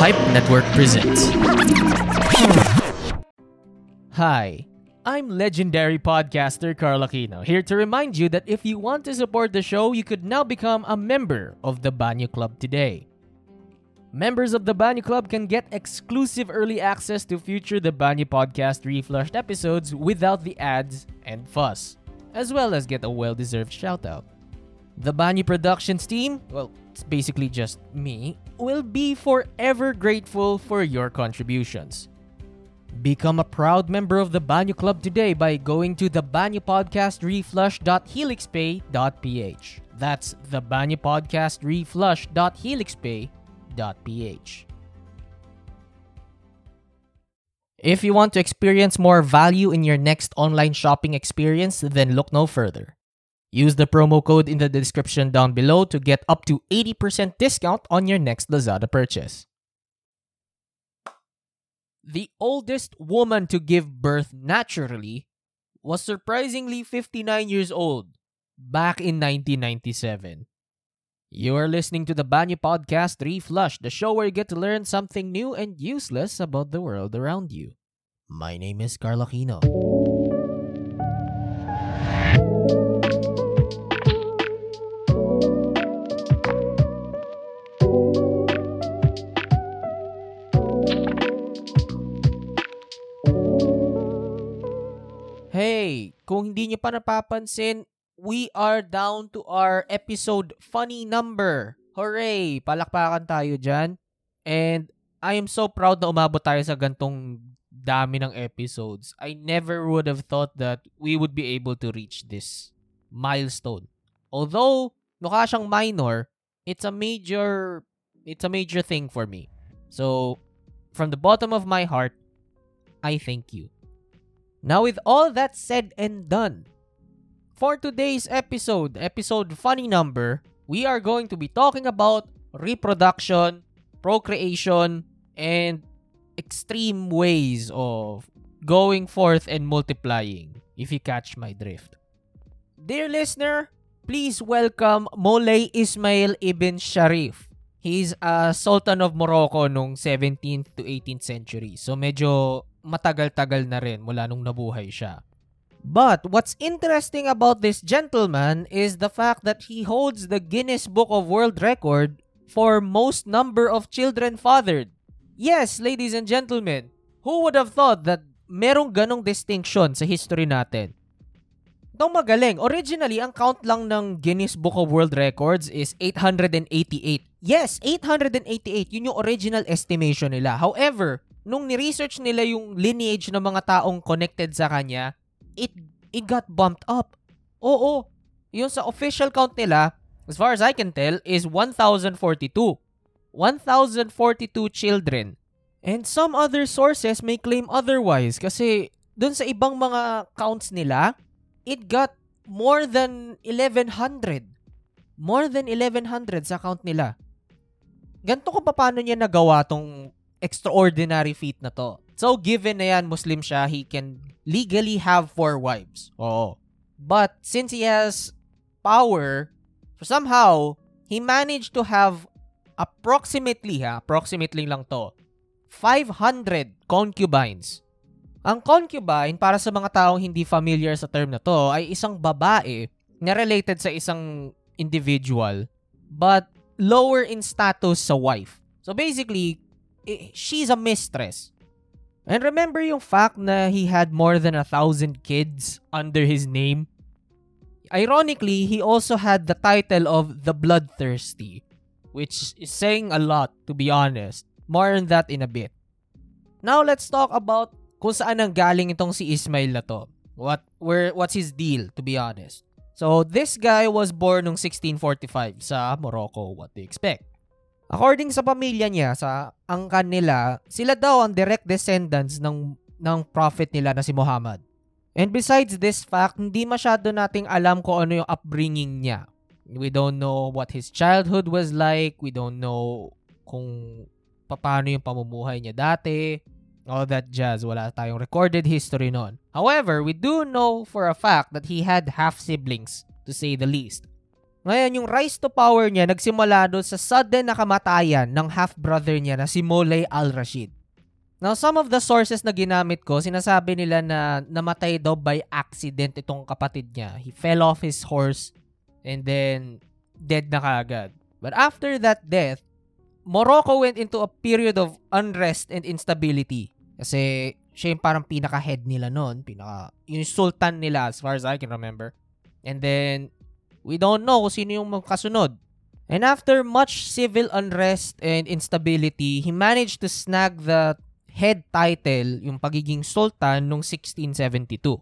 Pipe Network presents. Hi, I'm legendary podcaster Carl Aquino, here to remind you that if you want to support the show, you could now become a member of the Banyo Club today. Members of the Banyo Club can get exclusive early access to future The Banyo Podcast reflushed episodes without the ads and fuss, as well as get a well deserved shout out. The Banyo Productions team, well, it's basically just me, will be forever grateful for your contributions. Become a proud member of the Banyo Club today by going to the Banyo Podcast Reflush.helixpay.ph. That's the Banyo Podcast Reflush.helixpay.ph. If you want to experience more value in your next online shopping experience, then look no further. Use the promo code in the description down below to get up to 80% discount on your next Lazada purchase. The oldest woman to give birth naturally was surprisingly 59 years old back in 1997. You are listening to the Banyo Podcast Reflush, the show where you get to learn something new and useless about the world around you. My name is Carl Aquino. Hey, kung hindi niyo pa napapansin, we are down to our episode funny number. Hooray! Palakpakan tayo dyan. And I am so proud na umabot tayo sa gantong dami ng episodes. I never would have thought that we would be able to reach this milestone. Although, mukha siyang minor, it's a major it's a major thing for me. So, from the bottom of my heart, I thank you. Now, with all that said and done, for today's episode, episode funny number, we are going to be talking about reproduction, procreation, and extreme ways of going forth and multiplying, if you catch my drift. Dear listener, please welcome Molay Ismail ibn Sharif. He's a sultan of Morocco nung 17th to 18th century. So medyo matagal-tagal na rin mula nung nabuhay siya. But what's interesting about this gentleman is the fact that he holds the Guinness Book of World Record for most number of children fathered. Yes, ladies and gentlemen, who would have thought that merong ganong distinction sa history natin? Itong magaling. Originally, ang count lang ng Guinness Book of World Records is 888. Yes, 888. Yun yung original estimation nila. However, nung ni-research nila yung lineage ng mga taong connected sa kanya, it, it got bumped up. Oo. Yung sa official count nila, as far as I can tell, is 1,042. 1,042 children. And some other sources may claim otherwise kasi dun sa ibang mga counts nila, it got more than 1,100. More than 1,100 sa count nila. Ganto ko pa paano niya nagawa tong extraordinary feat na to. So, given na yan, Muslim siya, he can legally have four wives. Oo. But, since he has power, somehow, he managed to have approximately, ha, approximately lang to, 500 concubines. Ang concubine, para sa mga taong hindi familiar sa term na to, ay isang babae na related sa isang individual but lower in status sa wife. So basically, she's a mistress. And remember yung fact na he had more than a thousand kids under his name? Ironically, he also had the title of the Bloodthirsty, which is saying a lot, to be honest. More on that in a bit. Now, let's talk about kung saan ang galing itong si Ismail na to. What, where, what's his deal, to be honest. So, this guy was born noong 1645 sa Morocco. What do you expect? According sa pamilya niya, sa angkan nila, sila daw ang direct descendants ng, ng prophet nila na si Muhammad. And besides this fact, hindi masyado nating alam kung ano yung upbringing niya. We don't know what his childhood was like. We don't know kung paano yung pamumuhay niya dati. All that jazz. Wala tayong recorded history noon. However, we do know for a fact that he had half-siblings, to say the least. Ngayon, yung rise to power niya nagsimula doon sa sudden na kamatayan ng half-brother niya na si Molay al-Rashid. Now, some of the sources na ginamit ko, sinasabi nila na namatay daw by accident itong kapatid niya. He fell off his horse and then dead na kaagad. But after that death, Morocco went into a period of unrest and instability. Kasi siya yung parang pinaka-head nila noon. Pinaka, yung sultan nila as far as I can remember. And then, we don't know kung sino yung magkasunod. And after much civil unrest and instability, he managed to snag the head title, yung pagiging sultan, nung 1672.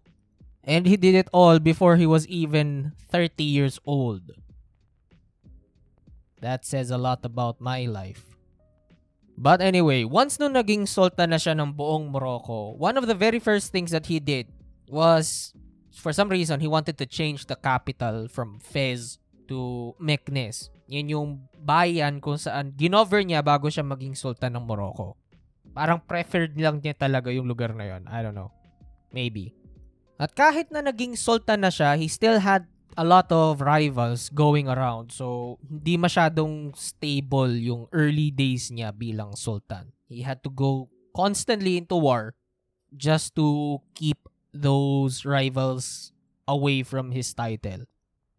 And he did it all before he was even 30 years old. That says a lot about my life. But anyway, once nung naging sultan na siya ng buong Morocco, one of the very first things that he did was, for some reason, he wanted to change the capital from Fez to Meknes. Yan yung bayan kung saan ginover niya bago siya maging sultan ng Morocco. Parang preferred lang niya talaga yung lugar na yon. I don't know. Maybe. At kahit na naging sultan na siya, he still had a lot of rivals going around. So, hindi masyadong stable yung early days niya bilang sultan. He had to go constantly into war just to keep those rivals away from his title.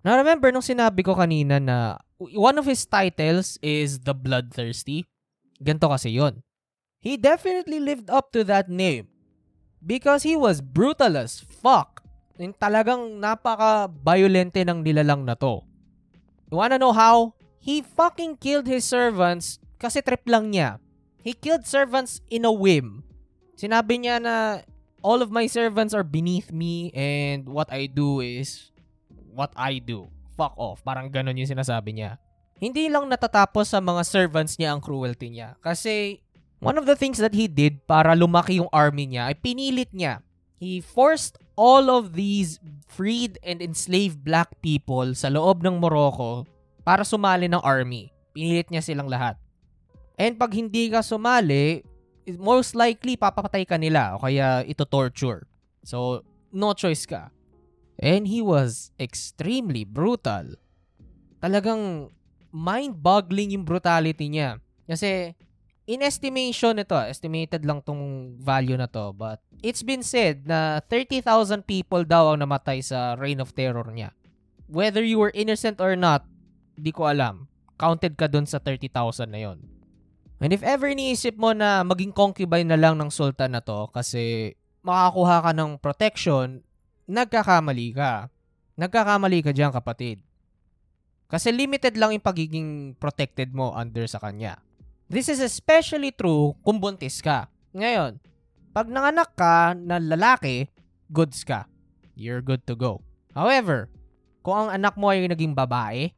Now, remember nung sinabi ko kanina na one of his titles is the Bloodthirsty. Ganto kasi yon. He definitely lived up to that name because he was brutal as fuck. Yung talagang napaka-violente ng nilalang na to. You wanna know how? He fucking killed his servants kasi trip lang niya. He killed servants in a whim. Sinabi niya na all of my servants are beneath me and what I do is what I do. Fuck off. Parang ganun yung sinasabi niya. Hindi lang natatapos sa mga servants niya ang cruelty niya. Kasi One of the things that he did para lumaki yung army niya ay pinilit niya. He forced all of these freed and enslaved black people sa loob ng Morocco para sumali ng army. Pinilit niya silang lahat. And pag hindi ka sumali, most likely papapatay ka nila o kaya ito torture. So, no choice ka. And he was extremely brutal. Talagang mind-boggling yung brutality niya. Kasi in estimation ito, estimated lang tong value na to, but it's been said na 30,000 people daw ang namatay sa reign of terror niya. Whether you were innocent or not, di ko alam. Counted ka dun sa 30,000 na yon. And if ever iniisip mo na maging concubine na lang ng sultan na to kasi makakuha ka ng protection, nagkakamali ka. Nagkakamali ka diyan kapatid. Kasi limited lang yung pagiging protected mo under sa kanya. This is especially true kung buntis ka. Ngayon, pag nanganak ka na lalaki, goods ka. You're good to go. However, kung ang anak mo ay naging babae,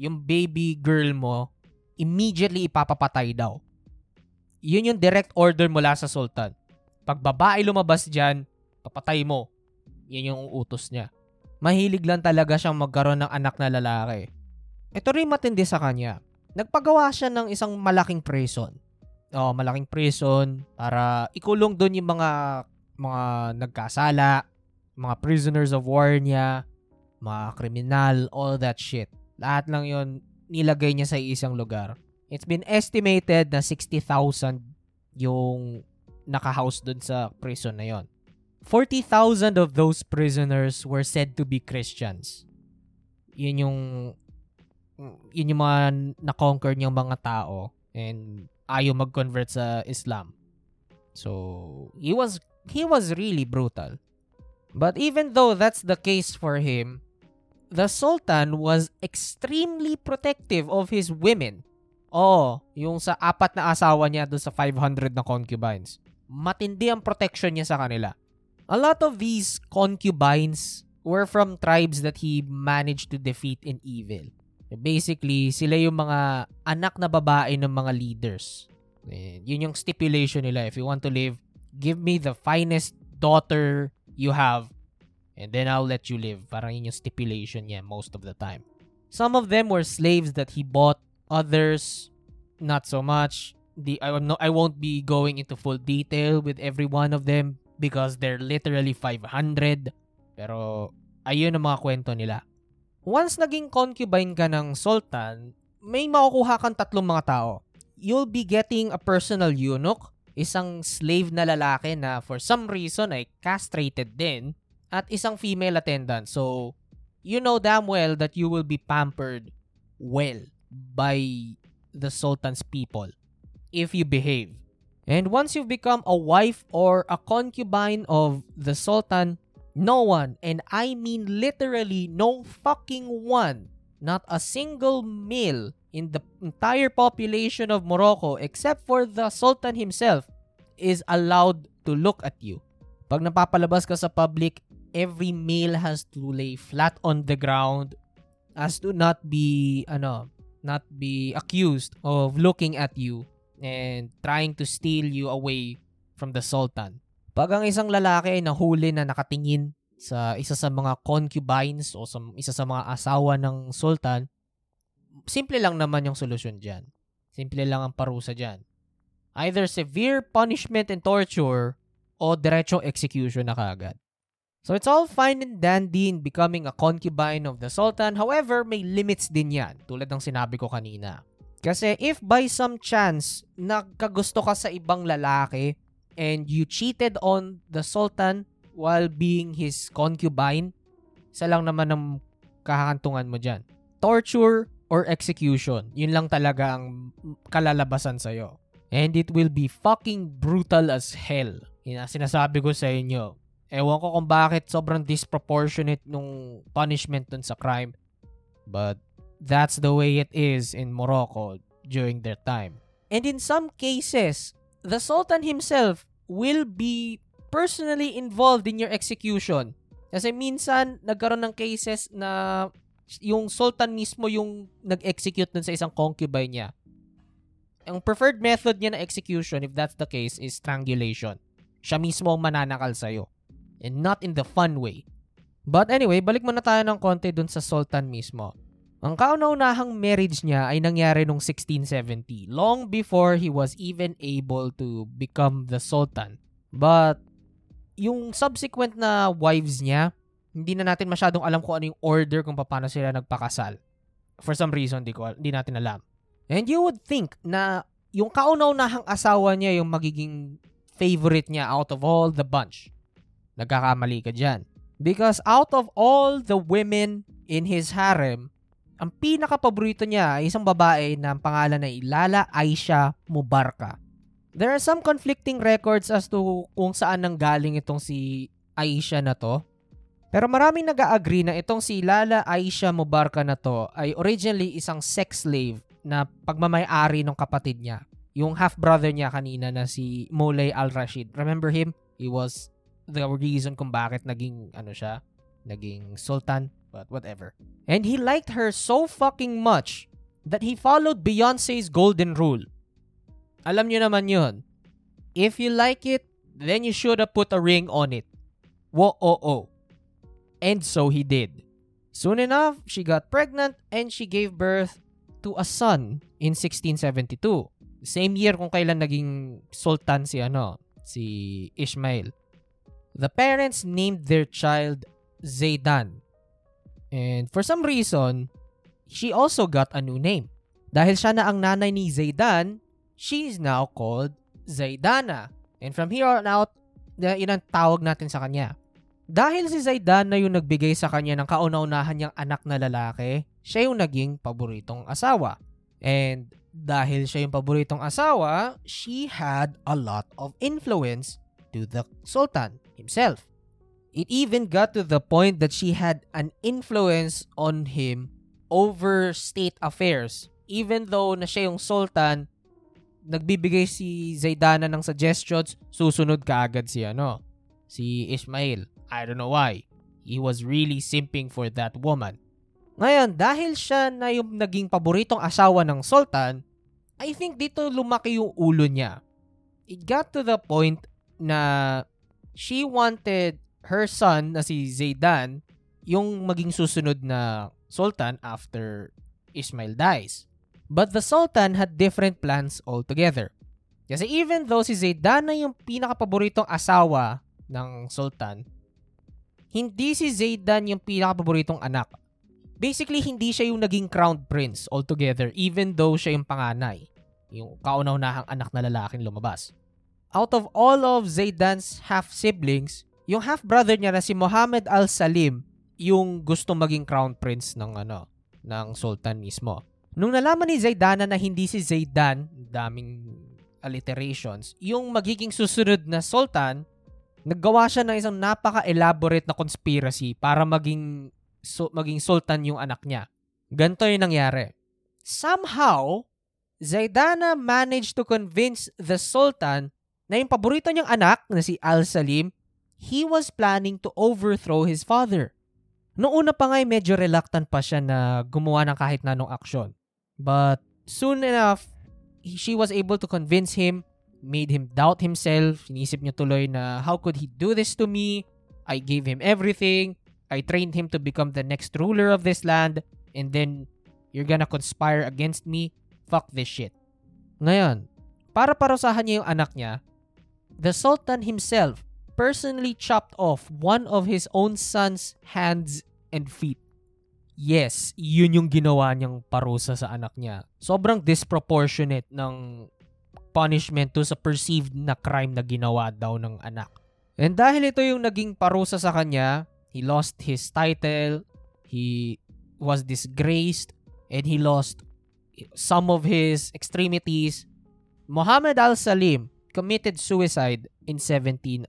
yung baby girl mo, immediately ipapapatay daw. Yun yung direct order mula sa sultan. Pag babae lumabas dyan, papatay mo. Yan yung utos niya. Mahilig lang talaga siyang magkaroon ng anak na lalaki. Ito rin matindi sa kanya nagpagawa siya ng isang malaking prison. Oh, malaking prison para ikulong doon yung mga mga nagkasala, mga prisoners of war niya, mga kriminal, all that shit. Lahat lang yon nilagay niya sa isang lugar. It's been estimated na 60,000 yung naka-house doon sa prison na yon. 40,000 of those prisoners were said to be Christians. Yun yung yun yung mga na-conquer niyang mga tao and ayaw mag-convert sa Islam. So, he was he was really brutal. But even though that's the case for him, the Sultan was extremely protective of his women. Oh, yung sa apat na asawa niya doon sa 500 na concubines. Matindi ang protection niya sa kanila. A lot of these concubines were from tribes that he managed to defeat in evil. Basically, sila yung mga anak na babae ng mga leaders. Yun yung stipulation nila. If you want to live, give me the finest daughter you have and then I'll let you live. Parang yun yung stipulation niya most of the time. Some of them were slaves that he bought. Others, not so much. The, I, no, I won't be going into full detail with every one of them because they're literally 500. Pero ayun ang mga kwento nila. once naging concubine ka ng sultan, may makukuha kang tatlong mga tao. You'll be getting a personal eunuch, isang slave na lalaki na for some reason ay castrated din, at isang female attendant. So, you know damn well that you will be pampered well by the sultan's people if you behave. And once you've become a wife or a concubine of the sultan, no one, and I mean literally no fucking one, not a single male in the entire population of Morocco except for the sultan himself is allowed to look at you. Pag napapalabas ka sa public, every male has to lay flat on the ground as to not be ano, not be accused of looking at you and trying to steal you away from the sultan. Pag ang isang lalaki ay nahuli na nakatingin sa isa sa mga concubines o sa isa sa mga asawa ng sultan, simple lang naman yung solusyon dyan. Simple lang ang parusa dyan. Either severe punishment and torture o diretsong execution na kagad. So it's all fine and dandy in becoming a concubine of the sultan. However, may limits din yan, tulad ng sinabi ko kanina. Kasi if by some chance nagkagusto ka sa ibang lalaki and you cheated on the sultan while being his concubine, isa lang naman ang kahakantungan mo dyan. Torture or execution. Yun lang talaga ang kalalabasan sa'yo. And it will be fucking brutal as hell. Yun sinasabi ko sa inyo. Ewan ko kung bakit sobrang disproportionate nung punishment dun sa crime. But That's the way it is in Morocco during their time. And in some cases, the Sultan himself will be personally involved in your execution. Kasi minsan, nagkaroon ng cases na yung Sultan mismo yung nag-execute dun sa isang concubine niya. Ang preferred method niya na execution, if that's the case, is strangulation. Siya mismo ang mananakal sa'yo. And not in the fun way. But anyway, balik muna tayo ng konti dun sa Sultan mismo. Ang kauna-unahang marriage niya ay nangyari noong 1670, long before he was even able to become the sultan. But yung subsequent na wives niya, hindi na natin masyadong alam kung ano yung order kung paano sila nagpakasal. For some reason, di, ko, di natin alam. And you would think na yung kauna-unahang asawa niya yung magiging favorite niya out of all the bunch. Nagkakamali ka dyan. Because out of all the women in his harem, ang pinaka-paborito niya ay isang babae na ang pangalan ay Lala Aisha Mubarka. There are some conflicting records as to kung saan nang galing itong si Aisha na to. Pero maraming nag-agree na itong si Lala Aisha Mubarka na to ay originally isang sex slave na pagmamayari ng kapatid niya. Yung half-brother niya kanina na si Moulay Al-Rashid. Remember him? He was the reason kung bakit naging ano siya, naging sultan But whatever. And he liked her so fucking much that he followed Beyonce's golden rule. Alam niyo naman yun. If you like it, then you should have put a ring on it. Wo-oh-oh. And so he did. Soon enough, she got pregnant and she gave birth to a son in 1672. Same year kung kailan naging sultan si ano, si Ishmael. The parents named their child Zaydan And for some reason, she also got a new name. Dahil siya na ang nanay ni Zaydan, she is now called Zaydana. And from here on out, yun ang tawag natin sa kanya. Dahil si Zaydan na yung nagbigay sa kanya ng kauna-unahan niyang anak na lalaki, siya yung naging paboritong asawa. And dahil siya yung paboritong asawa, she had a lot of influence to the Sultan himself. It even got to the point that she had an influence on him over state affairs. Even though na siya yung sultan, nagbibigay si Zaydana ng suggestions, susunod ka agad si ano, si Ismail. I don't know why. He was really simping for that woman. Ngayon, dahil siya na yung naging paboritong asawa ng sultan, I think dito lumaki yung ulo niya. It got to the point na she wanted her son na si Zaydan yung maging susunod na sultan after Ismail dies. But the sultan had different plans altogether. Kasi even though si Zaydan na yung pinakapaboritong asawa ng sultan, hindi si Zaydan yung pinakapaboritong anak. basically hindi siya yung naging crown prince altogether even though siya yung panganay. Yung kauna-unahang anak na lalaking lumabas. Out of all of Zaidan's half-siblings, yung half-brother niya na si Muhammad al-Salim yung gusto maging crown prince ng ano, ng sultan mismo. Nung nalaman ni Zaidana na hindi si Zaidan, daming alliterations, yung magiging susunod na sultan, naggawa siya ng isang napaka-elaborate na conspiracy para maging so, maging sultan yung anak niya. Ganto yung nangyari. Somehow, Zaidana managed to convince the sultan na yung paborito niyang anak na si Al-Salim, he was planning to overthrow his father. Noong una pa nga medyo reluctant pa siya na gumawa ng kahit na anong aksyon. But soon enough, she was able to convince him, made him doubt himself. Inisip niya tuloy na how could he do this to me? I gave him everything. I trained him to become the next ruler of this land. And then, you're gonna conspire against me? Fuck this shit. Ngayon, para parusahan niya yung anak niya, the Sultan himself personally chopped off one of his own son's hands and feet. Yes, yun yung ginawa niyang parusa sa anak niya. Sobrang disproportionate ng punishment to sa perceived na crime na ginawa daw ng anak. And dahil ito yung naging parusa sa kanya, he lost his title, he was disgraced, and he lost some of his extremities. Muhammad al-Salim committed suicide in 1706.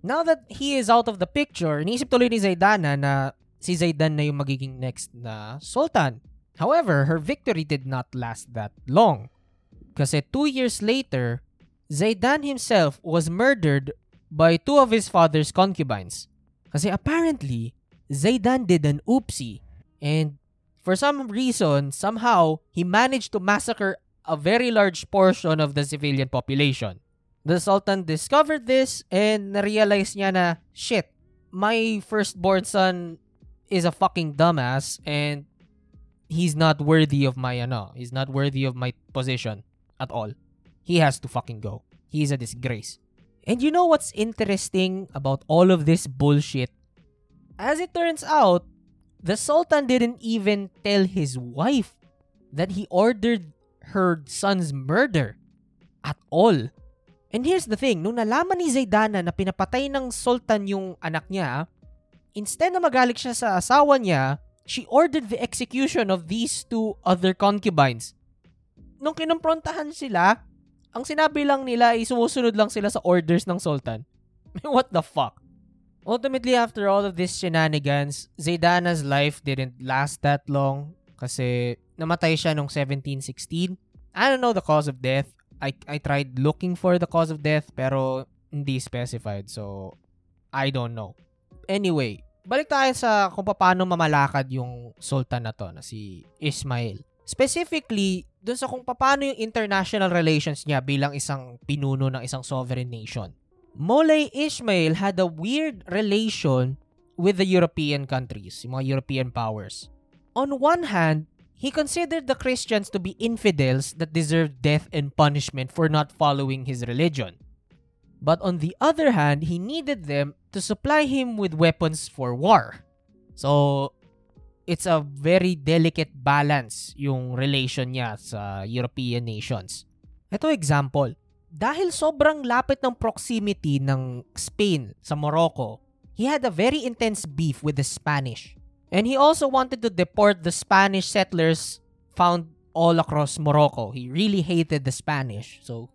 Now that he is out of the picture, iniisip tuloy ni Zaidana na si Zaidan na yung magiging next na sultan. However, her victory did not last that long. Kasi two years later, Zaidan himself was murdered by two of his father's concubines. Kasi apparently, Zaidan did an oopsie and for some reason, somehow, he managed to massacre a very large portion of the civilian population. The Sultan discovered this and na-realize niya na, shit, my firstborn son is a fucking dumbass and he's not worthy of my, ano, he's not worthy of my position at all. He has to fucking go. He's a disgrace. And you know what's interesting about all of this bullshit? As it turns out, the Sultan didn't even tell his wife that he ordered her son's murder at all. And here's the thing, nung nalaman ni Zaidana na pinapatay ng sultan yung anak niya, instead na magalit siya sa asawa niya, she ordered the execution of these two other concubines. Nung kinumprontahan sila, ang sinabi lang nila ay sumusunod lang sila sa orders ng sultan. What the fuck? Ultimately, after all of these shenanigans, Zaidana's life didn't last that long kasi namatay siya nung 1716. I don't know the cause of death. I, I tried looking for the cause of death pero hindi specified. So, I don't know. Anyway, balik tayo sa kung paano mamalakad yung sultan na to na si Ismail. Specifically, dun sa kung paano yung international relations niya bilang isang pinuno ng isang sovereign nation. Molay Ismail had a weird relation with the European countries, yung mga European powers. On one hand, He considered the Christians to be infidels that deserved death and punishment for not following his religion. But on the other hand, he needed them to supply him with weapons for war. So, it's a very delicate balance yung relation niya sa European nations. Ito example, dahil sobrang lapit ng proximity ng Spain sa Morocco, he had a very intense beef with the Spanish. And he also wanted to deport the Spanish settlers found all across Morocco. He really hated the Spanish, so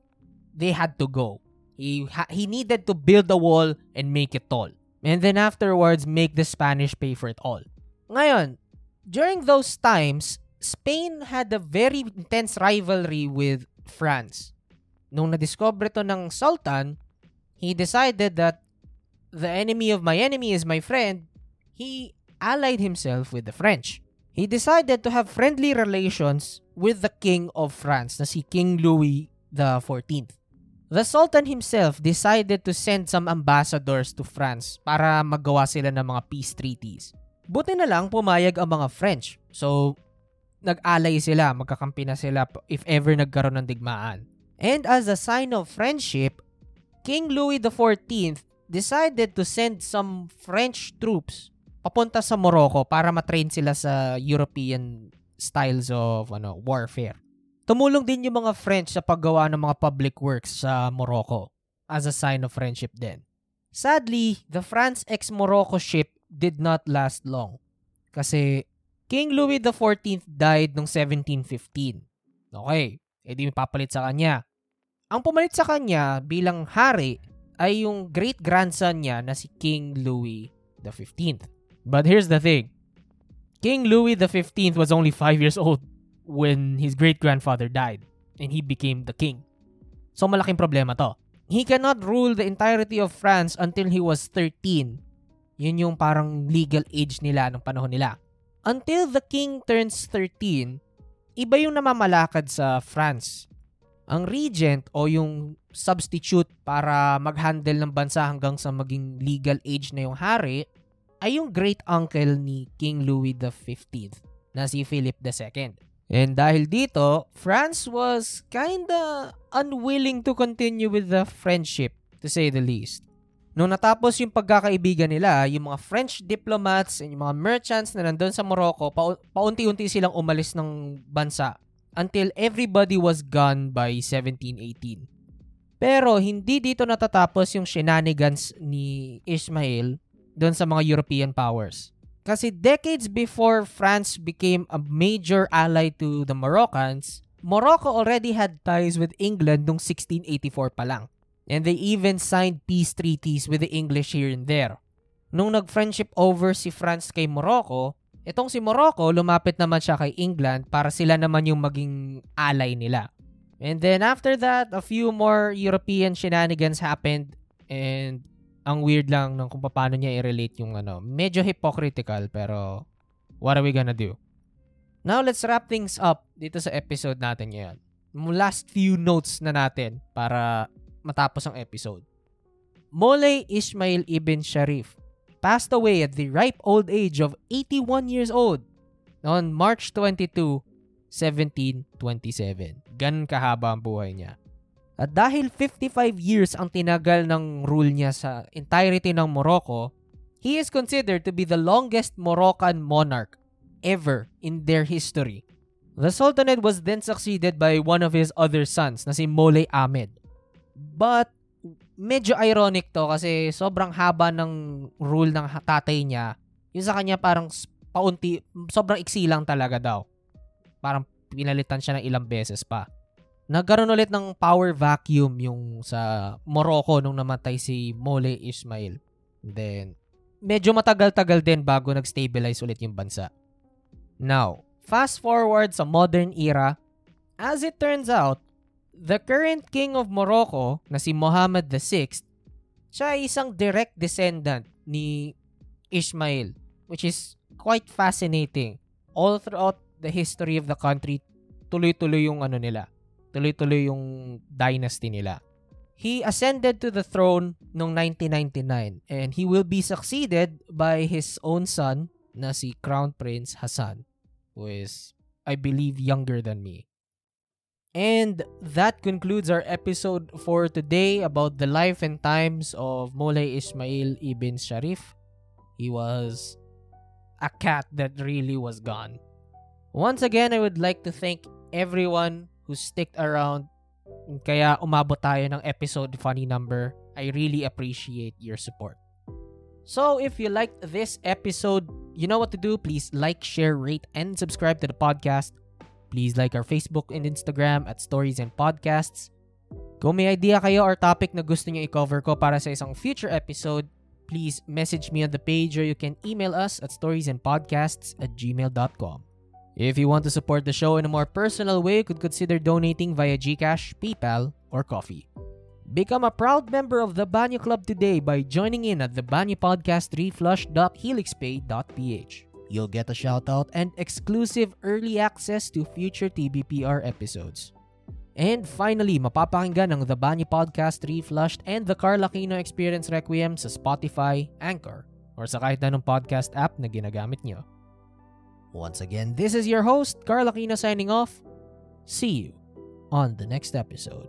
they had to go. He ha- he needed to build a wall and make it tall. And then afterwards make the Spanish pay for it all. Ngayon, during those times, Spain had a very intense rivalry with France. Nung na-discover to ng Sultan, he decided that the enemy of my enemy is my friend. He allied himself with the French. He decided to have friendly relations with the King of France na si King Louis 14th. The Sultan himself decided to send some ambassadors to France para magawa sila ng mga peace treaties. Buti na lang pumayag ang mga French. So, nag-alay sila, magkakampi na sila if ever nagkaroon ng digmaan. And as a sign of friendship, King Louis 14th decided to send some French troops papunta sa Morocco para matrain sila sa European styles of ano warfare. Tumulong din yung mga French sa paggawa ng mga public works sa Morocco as a sign of friendship din. Sadly, the France ex-Morocco ship did not last long kasi King Louis XIV died noong 1715. Okay, edi papalit sa kanya. Ang pumalit sa kanya bilang hari ay yung great-grandson niya na si King Louis XV. But here's the thing. King Louis XV was only 5 years old when his great-grandfather died and he became the king. So malaking problema to. He cannot rule the entirety of France until he was 13. Yun yung parang legal age nila nung panahon nila. Until the king turns 13, iba yung namamalakad sa France. Ang regent o yung substitute para mag-handle ng bansa hanggang sa maging legal age na yung hari ay yung great uncle ni King Louis XV na si Philip II. And dahil dito, France was kinda unwilling to continue with the friendship, to say the least. Nung natapos yung pagkakaibigan nila, yung mga French diplomats and yung mga merchants na nandun sa Morocco, pa- paunti-unti silang umalis ng bansa until everybody was gone by 1718. Pero hindi dito natatapos yung shenanigans ni Ismail doon sa mga European powers. Kasi decades before France became a major ally to the Moroccans, Morocco already had ties with England noong 1684 pa lang. And they even signed peace treaties with the English here and there. Nung nag-friendship over si France kay Morocco, itong si Morocco lumapit naman siya kay England para sila naman yung maging ally nila. And then after that, a few more European shenanigans happened and ang weird lang ng kung paano niya i-relate yung ano. Medyo hypocritical pero what are we gonna do? Now let's wrap things up dito sa episode natin ngayon. Last few notes na natin para matapos ang episode. Molay Ismail ibn Sharif passed away at the ripe old age of 81 years old on March 22, 1727. Gan kahaba ang buhay niya. At dahil 55 years ang tinagal ng rule niya sa entirety ng Morocco, he is considered to be the longest Moroccan monarch ever in their history. The Sultanate was then succeeded by one of his other sons na si Moulay Ahmed. But medyo ironic to kasi sobrang haba ng rule ng tatay niya. Yung sa kanya parang paunti, sobrang iksi lang talaga daw. Parang pinalitan siya ng ilang beses pa nagkaroon ulit ng power vacuum yung sa Morocco nung namatay si Mole Ismail. Then, medyo matagal-tagal din bago nag-stabilize ulit yung bansa. Now, fast forward sa modern era, as it turns out, the current king of Morocco na si Mohammed VI, siya ay isang direct descendant ni Ismail, which is quite fascinating. All throughout the history of the country, tuloy-tuloy yung ano nila, tuloy-tuloy yung dynasty nila. He ascended to the throne noong 1999 and he will be succeeded by his own son na si Crown Prince Hassan who is I believe younger than me. And that concludes our episode for today about the life and times of Moulay Ismail ibn Sharif. He was a cat that really was gone. Once again, I would like to thank everyone who sticked around kaya umabot tayo ng episode funny number. I really appreciate your support. So if you liked this episode, you know what to do. Please like, share, rate, and subscribe to the podcast. Please like our Facebook and Instagram at Stories and Podcasts. Kung may idea kayo or topic na gusto nyo i-cover ko para sa isang future episode, please message me on the page or you can email us at storiesandpodcasts at gmail.com. If you want to support the show in a more personal way, you could consider donating via GCash, PayPal, or Coffee. Become a proud member of the Banyo Club today by joining in at the Banyo Podcast reflush.helixpay.ph. You'll get a shoutout and exclusive early access to future TBPR episodes. And finally, mapapakinggan ang The Banyo Podcast Reflushed and The Carl Aquino Experience Requiem sa Spotify, Anchor, or sa kahit anong podcast app na ginagamit nyo. Once again, this is your host, Carl Aquino signing off. See you on the next episode.